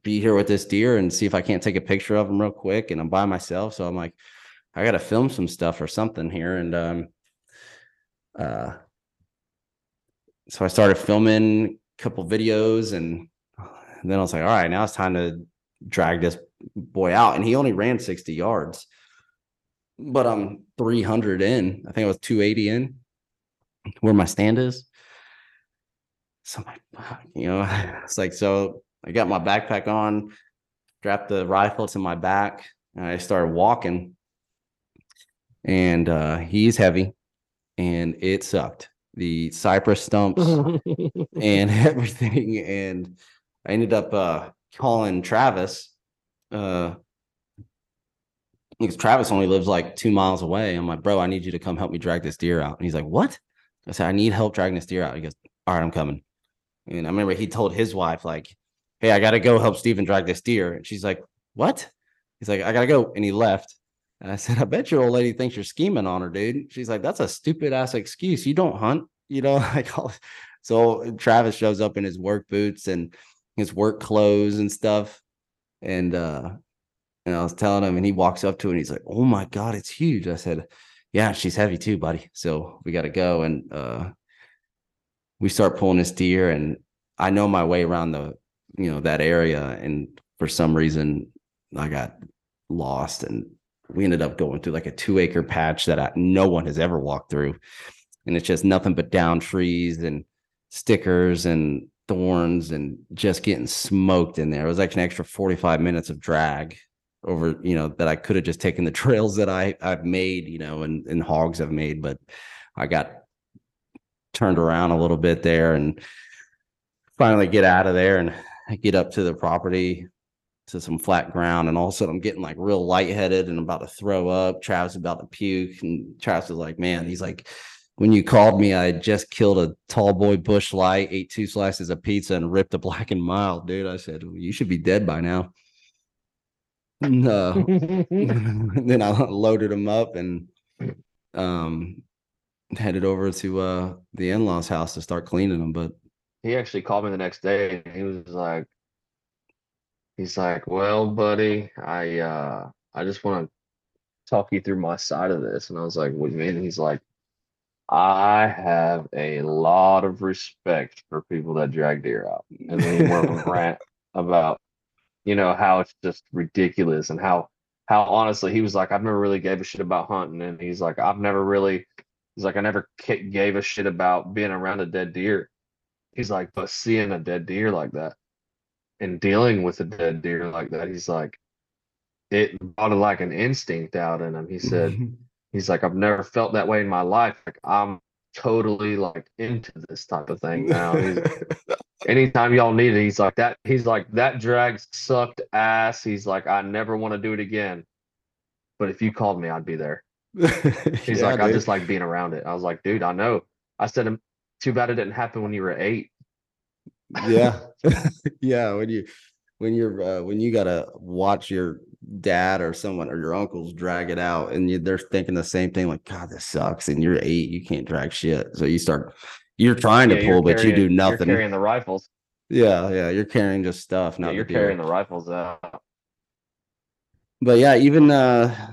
be here with this deer and see if I can't take a picture of him real quick. And I'm by myself. So I'm like, I gotta film some stuff or something here. And um uh so I started filming a couple videos and, and then I was like, all right, now it's time to drag this boy out. And he only ran 60 yards. But I'm 300 in. I think I was 280 in where my stand is. So I'm like, you know, [LAUGHS] it's like so I got my backpack on, strapped the rifle to my back, and I started walking. And uh he's heavy and it sucked. The cypress stumps [LAUGHS] and [LAUGHS] everything. And I ended up uh calling Travis. Uh because Travis only lives like two miles away. I'm like, bro, I need you to come help me drag this deer out. And he's like, What? I said, I need help dragging this deer out. He goes, All right, I'm coming. And I remember he told his wife, like, Hey, I gotta go help Steven drag this deer. And she's like, What? He's like, I gotta go. And he left. And I said, I bet your old lady thinks you're scheming on her, dude. She's like, That's a stupid ass excuse. You don't hunt, you know, [LAUGHS] like all so Travis shows up in his work boots and his work clothes and stuff. And uh and I was telling him, and he walks up to it and he's like, Oh my God, it's huge. I said, Yeah, she's heavy too, buddy. So we got to go. And uh, we start pulling this deer, and I know my way around the, you know, that area. And for some reason, I got lost and we ended up going through like a two acre patch that I, no one has ever walked through. And it's just nothing but down trees and stickers and thorns and just getting smoked in there. It was like an extra 45 minutes of drag over you know that I could have just taken the [LAUGHS] trails that I I've made you know and and hogs have made but I got turned around a little bit there and finally get out of there and I get up to the property to some flat ground and all of a sudden I'm getting like real lightheaded and about to throw up. Travis about to puke and Travis was like man he's like when you called me I just killed a tall boy Busch Light ate two slices of pizza and ripped a black and mild dude. I said well, you should be dead by now no. [LAUGHS] [LAUGHS] then I loaded them up and um headed over to uh the in-laws house to start cleaning them. But he actually called me the next day and he was like he's like, Well, buddy, I uh I just want to talk you through my side of this. And I was like, What do you mean? And he's like, I have a lot of respect for people that drag deer out. And then he went [LAUGHS] rant about you know how it's just ridiculous and how how honestly he was like i've never really gave a shit about hunting and he's like i've never really he's like i never gave a shit about being around a dead deer. He's like but seeing a dead deer like that and dealing with a dead deer like that he's like it brought like an instinct out in him. He said [LAUGHS] he's like i've never felt that way in my life. Like i'm totally like into this type of thing now. He's, [LAUGHS] anytime y'all need it, he's like that. He's like that drag sucked ass. He's like, I never want to do it again. But if you called me, I'd be there. [LAUGHS] He's yeah, like, dude. I just like being around it. I was like, dude, I know. I said, too bad it didn't happen when you were eight. yeah, [LAUGHS] [LAUGHS] yeah. When you when you're uh, when you gotta watch your dad or someone or your uncles drag it out, and you, they're thinking the same thing, like, God, this sucks, and you're eight, you can't drag shit. So you start you're trying yeah, to pull, but you do nothing. You're carrying the rifles. Yeah, yeah, you're carrying just stuff. Not yeah, you're the carrying the rifles out. But yeah, even uh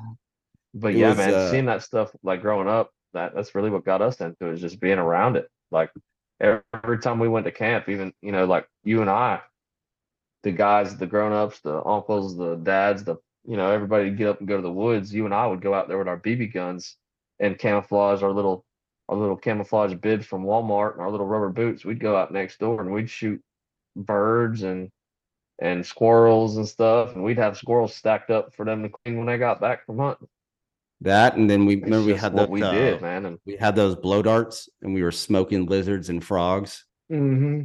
But yeah, was, man, uh, seeing that stuff like growing up, that that's really what got us into it, is just being around it. Like every, every time we went to camp, even you know, like you and I, the guys, the grown ups, the uncles, the dads, the you know, everybody get up and go to the woods. You and I would go out there with our BB guns and camouflage our little our little camouflage bibs from Walmart and our little rubber boots, we'd go out next door and we'd shoot birds and and squirrels and stuff, and we'd have squirrels stacked up for them to clean when they got back from hunting. That and then we it's remember we had what we uh, did, man, and we had those blow darts and we were smoking lizards and frogs. Mm-hmm.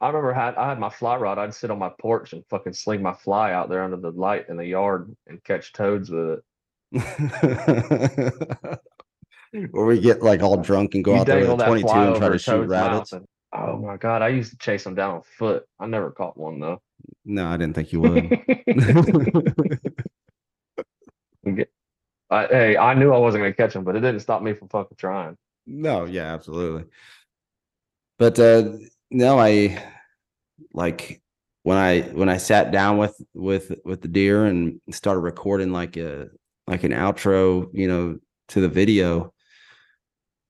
I remember had I had my fly rod. I'd sit on my porch and fucking sling my fly out there under the light in the yard and catch toads with it. [LAUGHS] or we get like all drunk and go you out there with a 22 and try to shoot rabbits. And, oh my god, I used to chase them down on foot. I never caught one though. No, I didn't think you would. [LAUGHS] [LAUGHS] I, hey, I knew I wasn't going to catch them, but it didn't stop me from fucking trying. No, yeah, absolutely. But uh no, I like when I when I sat down with with with the deer and started recording like a like an outro, you know, to the video,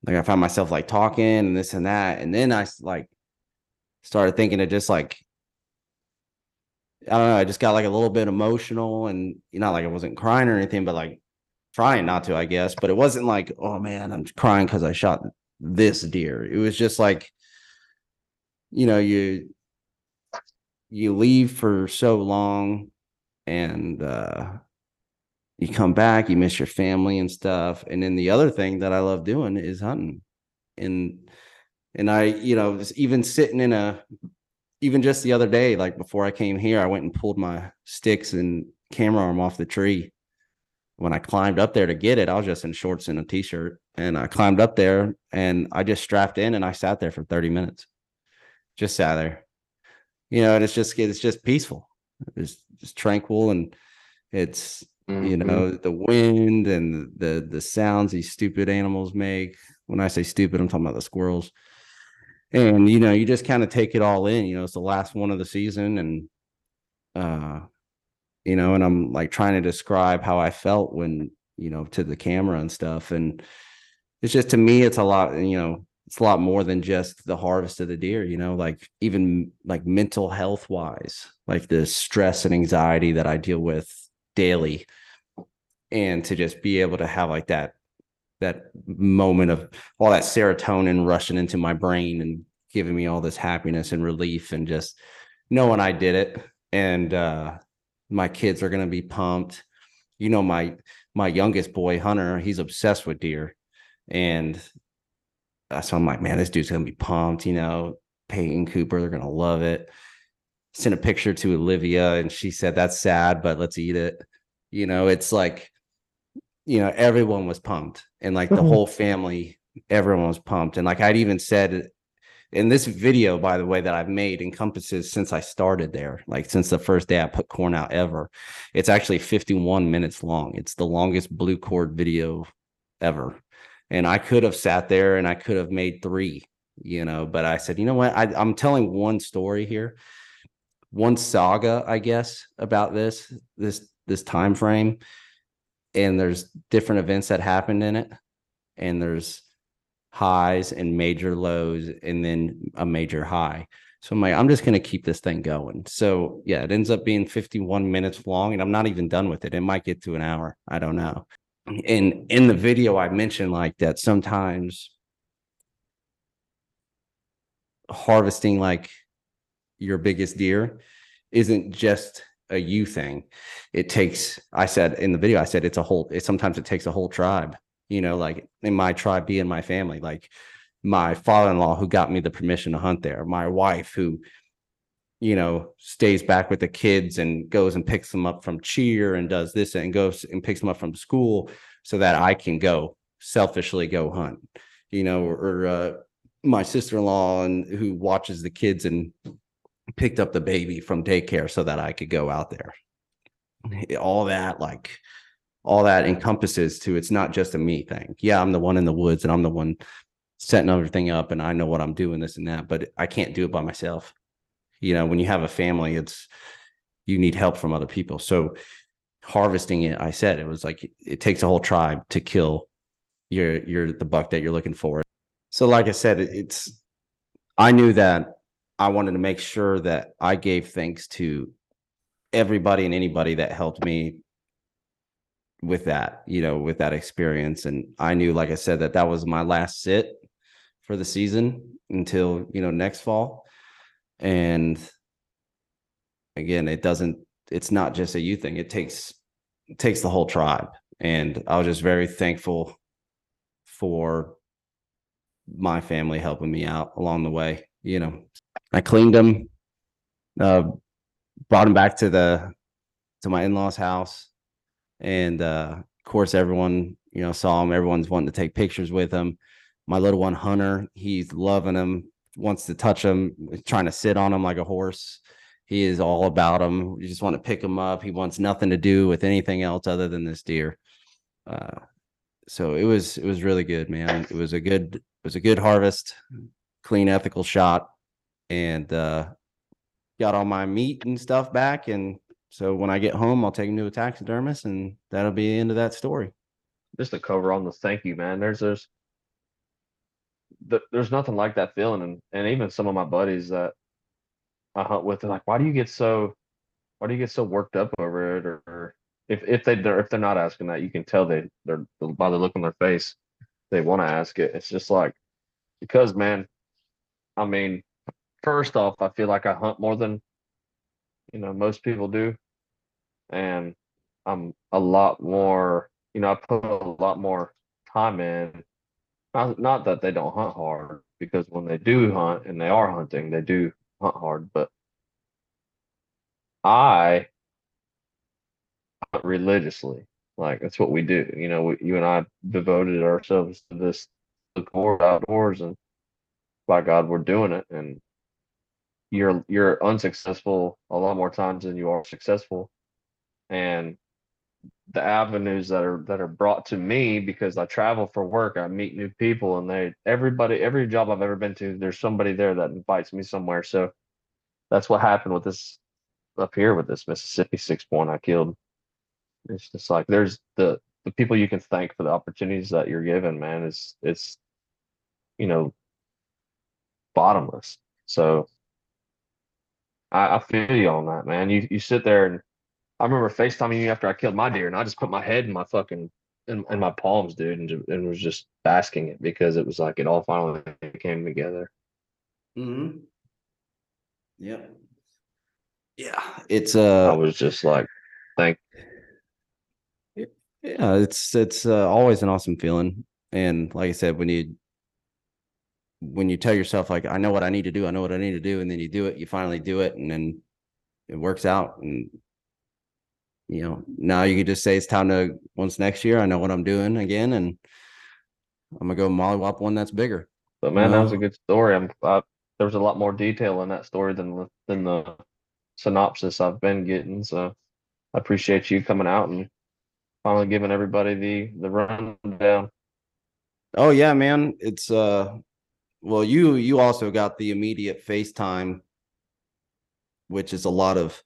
like I found myself like talking and this and that. And then I like started thinking of just like I don't know, I just got like a little bit emotional and you know, like I wasn't crying or anything, but like trying not to, I guess. But it wasn't like, oh man, I'm crying because I shot this deer. It was just like you know, you you leave for so long and uh you come back, you miss your family and stuff. And then the other thing that I love doing is hunting. And and I, you know, even sitting in a even just the other day, like before I came here, I went and pulled my sticks and camera arm off the tree. When I climbed up there to get it, I was just in shorts and a t-shirt. And I climbed up there and I just strapped in and I sat there for 30 minutes. Just sat there. You know, and it's just it's just peaceful. It's just tranquil and it's you Mhm. know the wind and the the sounds these stupid animals make. When i say stupid i'm talking about the squirrels. And you know you just kind of take it all in you know it's the last one of the season and uh you know and i'm like trying to describe how i felt when you know to the camera and stuff. And it's just to me it's a lot you know it's a lot more than just the harvest of the deer you know like even like mental health wise like the stress and anxiety that i deal with daily and to just be able to have like that that moment of all that serotonin rushing into my brain and giving me all this happiness and relief and just knowing I did it. And uh my kids are going to be pumped. You know my my youngest boy Hunter he's obsessed with deer. And uh, so I'm like man this dude's going to be pumped you know Peyton Cooper they're going to love it sent a picture to Olivia and she said that's sad but let's eat it. You know it's like you know everyone was pumped and like the Mhm. whole family everyone was pumped. And like i'd even said in this video by the way that i've made encompasses since i started there like since the first day i put corn out ever. It's actually 51 minutes long. It's the longest blue cord video ever. And i could have sat there and i could have made three you know but i said you know what? I, i'm telling one story here one saga i guess about this this this time frame and there's different events that happened in it. And there's highs and major lows and then a major high. So i'm like i'm just going to keep this thing going. So yeah it ends up being 51 minutes long and i'm not even done with it. It might get to an hour. I don't know. And in the video i mentioned like that sometimes harvesting like your biggest deer isn't just a you thing. It takes, I said in the video, I said it's a whole, it sometimes it takes a whole tribe, you know, like in my tribe being my family, like my father-in-law who got me the permission to hunt there, my wife who, you know, stays back with the kids and goes and picks them up from cheer and does this and goes and picks them up from school so that I can go selfishly go hunt, you know, or, uh, my sister-in-law and who watches the kids and picked up the baby from daycare so that I could go out there. Mm-hmm. All that, like, all that encompasses to it's not just a me thing. Yeah, I'm the one in the woods and I'm the one setting everything up and I know what I'm doing, this and that, but I can't do it by myself. You know, when you have a family, it's you need help from other people. So harvesting it, I said it was like it takes a whole tribe to kill your your the buck that you're looking for. So, like I said, it's I knew that I wanted to make sure that I gave thanks to everybody and anybody that helped me with that, you know, with that experience. And I knew, like I said, that that was my last sit for the season until, you know, next fall. And again, it doesn't, it's not just a you thing. It takes, it takes the whole tribe. And I was just very thankful for my family helping me out along the way. You know, I cleaned them, uh, brought them back to the to my in laws' house, and uh, of course, everyone you know saw him. Everyone's wanting to take pictures with him. My little one Hunter, he's loving him, wants to touch him, trying to sit on him like a horse. He is all about him. You just want to pick him up. He wants nothing to do with anything else other than this deer. Uh, so it was it was really good, man. It was a good it was a good harvest, clean, ethical shot, and uh, got all my meat and stuff back. And so when I get home, I'll take him to a taxidermist, and that'll be the end of that story. Just to cover on the thank you, man. There's there's th- there's nothing like that feeling, and and even some of my buddies that I hunt with, they're like, "Why do you get so, why do you get so worked up over it?" Or, or if if they they're, if they're not asking that, you can tell they they're by the look on their face, they want to ask it. It's just like because man, I mean, first off, I feel like I hunt more than you know most people do, and I'm a lot more. You know, I put a lot more time in. Not not that they don't hunt hard, because when they do hunt and they are hunting, they do hunt hard. But I hunt religiously. Like that's what we do. You know, we, you and I devoted ourselves to this the core outdoors, and by God, we're doing it. And you're you're unsuccessful a lot more times than you are successful, and the avenues that are that are brought to me because I travel for work, I meet new people, and they everybody every job I've ever been to, there's somebody there that invites me somewhere. So that's what happened with this up here with this Mississippi six point I killed. It's just like there's the the people you can thank for the opportunities that you're given, man. It's it's you know bottomless. So I, I feel you on that, man. You you sit there and I remember FaceTiming you after I killed my deer, and I just put my head in my fucking in, in my palms, dude, and, and was just basking it because it was like it all finally came together. Mm-hmm. Yep. Yeah, it's uh. I was just like, thank. Yeah, it's it's uh, always an awesome feeling, and like I said, when you when you tell yourself like I know what I need to do, I know what I need to do, and then you do it, you finally do it, and then it works out, and you know now you can just say it's time to once next year I know what I'm doing again, and I'm gonna go mollywop one that's bigger. But man, that was a good story. I'm I, there was a lot more detail in that story than the than the synopsis I've been getting. So I appreciate you coming out and finally giving everybody the the rundown. Oh yeah, man. It's uh well you you also got the immediate FaceTime, which is a lot of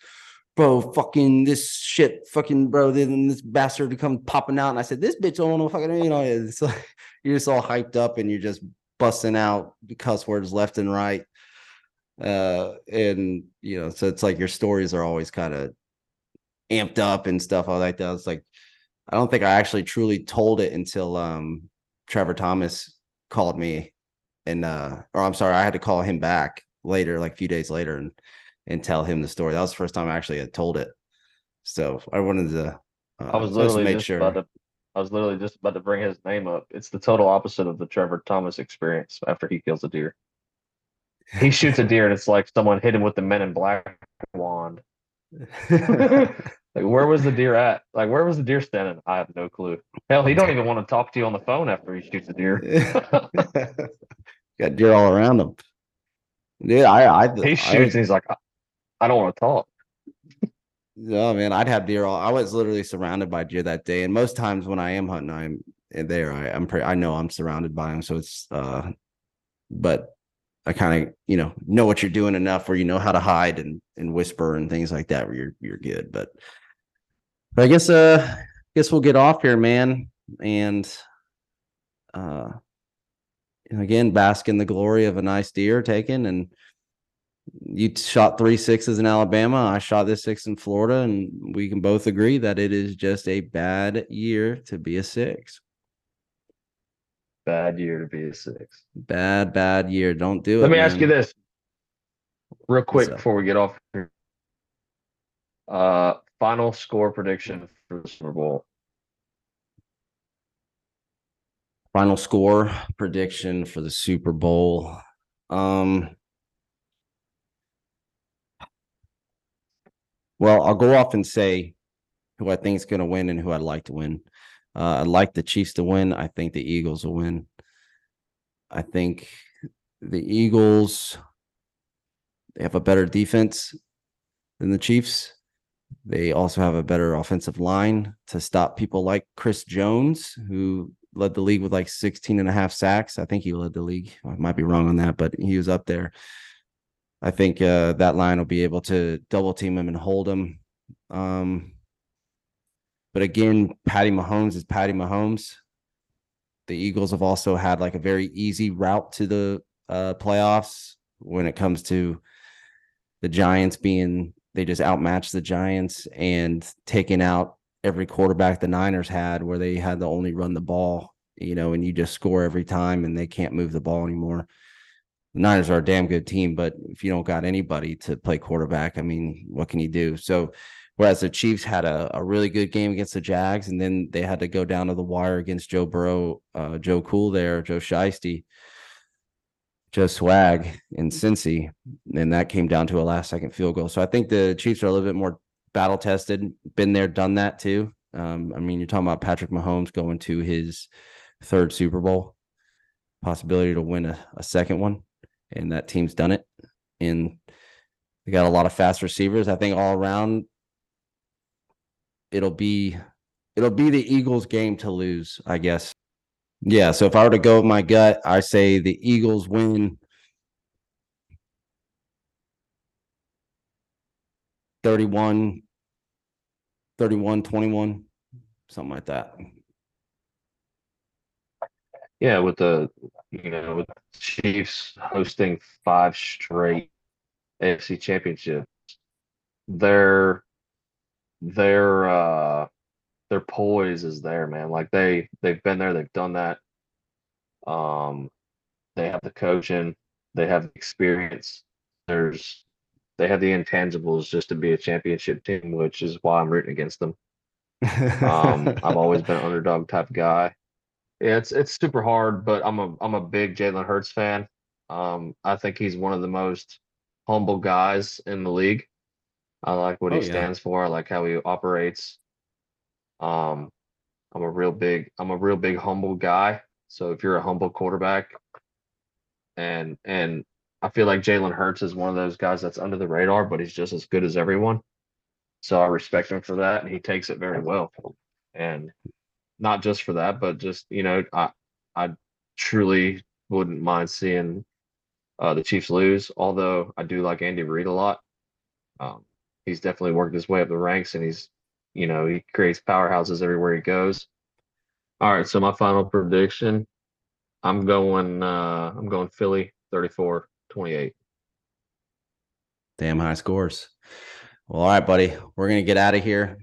bro, fucking this shit, fucking bro, then this bastard to come popping out. And I said, This bitch don't know fucking you know, [LAUGHS] it's like you're just all hyped up and you're just busting out cuss words left and right. Uh and you know, so it's like your stories are always kind of amped up and stuff all like that. It's like I don't think I actually truly told it until um Trevor Thomas called me and uh or I'm sorry, I had to call him back later, like a few days later and and tell him the story. That was the first time I actually had told it. So I wanted to uh, I was literally make just sure. about to I was literally just about to bring his name up. It's the total opposite of the Trevor Thomas experience after he kills a deer. He shoots a [LAUGHS] deer and it's like someone hit him with the men in black wand. [LAUGHS] [LAUGHS] Like where was the deer at? Like where was the deer standing? I have no clue. Hell, he don't even want to talk to you on the phone after he shoots a deer. [LAUGHS] Got deer all around him. Dude, I I he I shoots was- and he's like, I, I don't want to talk. No, man, I'd have deer all. I was literally surrounded by deer that day, and most times when I am hunting, I'm there. I, I'm pretty. I know I'm surrounded by them, so it's. uh But I kind of, you know, know what you're doing enough where you know how to hide and and whisper and things like that. Where you're you're good. But, but I guess uh, guess we'll get off here, man, and uh, and again, bask in the glory of a nice deer taken and you shot three sixes in Alabama. I shot this six in Florida, and we can both agree that it is just a bad year to be a six. Bad year to be a six. Bad, bad year. Don't do it. Let me ask you this real quick before we get off here. Uh final score prediction for the Super Bowl. Final score prediction for the Super Bowl. Um. Well, I'll go off and say who I think is going to win and who I'd like to win. Uh, I'd like the Chiefs to win. I think the Eagles will win. I think the Eagles they have a better defense than the Chiefs. They also have a better offensive line to stop people like Chris Jones, who led the league with like 16 and a half sacks. I think he led the league. I might be wrong on that, but he was up there. I think uh, that line will be able to double team him and hold him. Um, but again, Patty Mahomes is Patty Mahomes. The Eagles have also had like a very easy route to the uh, playoffs when it comes to the Giants being they just outmatched the Giants and taking out every quarterback the Niners had where they had to only run the ball, you know, and you just score every time and they can't move the ball anymore. the Niners are a damn good team, but if you don't got anybody to play quarterback, I mean, what can you do? So, whereas the Chiefs had a, a really good game against the Jags, and then they had to go down to the wire against Joe Burrow, uh, Joe Cool there, Joe Shiesty, Joe Swag in Cincy, and that came down to a last second field goal. So I think the Chiefs are a little bit more battle tested, been there, done that too. Um, I mean, you're talking about Patrick Mahomes going to his third Super Bowl, possibility to win a, a second one and that team's done it. And they got a lot of fast receivers. I think all around, it'll be it'll be the Eagles' game to lose, I guess. Yeah. So if I were to go with my gut, I say the Eagles win 31 31 21 something like that yeah with the you know with chiefs hosting five straight afc championships their their uh their poise is there man like they they've been there they've done that um they have the coaching they have the experience there's they have the intangibles just to be a championship team which is why i'm rooting against them um [LAUGHS] i've always been an underdog type guy yeah, it's it's super hard, but I'm a I'm a big Jalen Hurts fan. Um, I think he's one of the most humble guys in the league. I like what Oh, he yeah. stands for. I like how he operates. Um, I'm a real big I'm a real big humble guy. So if you're a humble quarterback, and and I feel like Jalen Hurts is one of those guys that's under the radar, but he's just as good as everyone. So I respect him for that, and he takes it very well. And not just for that, but just you know, I I truly wouldn't mind seeing uh, the Chiefs lose. Although I do like Andy Reid a lot. Um, he's definitely worked his way up the ranks, and he's you know he creates powerhouses everywhere he goes. All right, so my final prediction, I'm going uh, I'm going Philly 34-28. Damn high scores. Well, all right, buddy. We're gonna get out of here.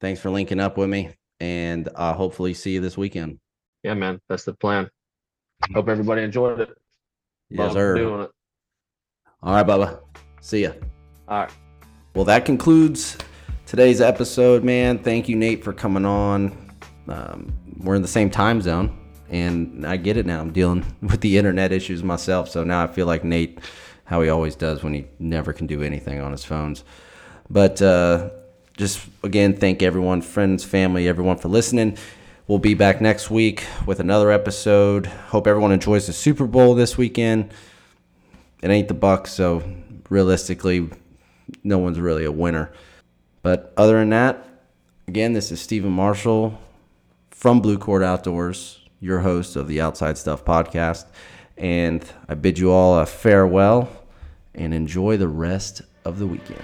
Thanks for linking up with me, and uh, hopefully see you this weekend. Yeah, man, that's the plan. Hope everybody enjoyed it. Yes, Love sir. Doing it. All right, Bubba. See ya. All right. Well, that concludes today's episode, man. Thank you, Nate, for coming on. Um, we're in the same time zone, and I get it now. I'm dealing [LAUGHS] with the internet issues myself, so now I feel like Nate, how he always does when he never can do anything on his phones. But uh, just again, thank everyone, friends, family, everyone for listening. We'll be back next week with another episode. Hope everyone enjoys the Super Bowl this weekend. It ain't the Bucks, so realistically, no one's really a winner. But other than that, again, this is Stephen Marshall from Blue Cord Outdoors, your host of the Outside Stuff podcast. And I bid you all a farewell and enjoy the rest of the weekend.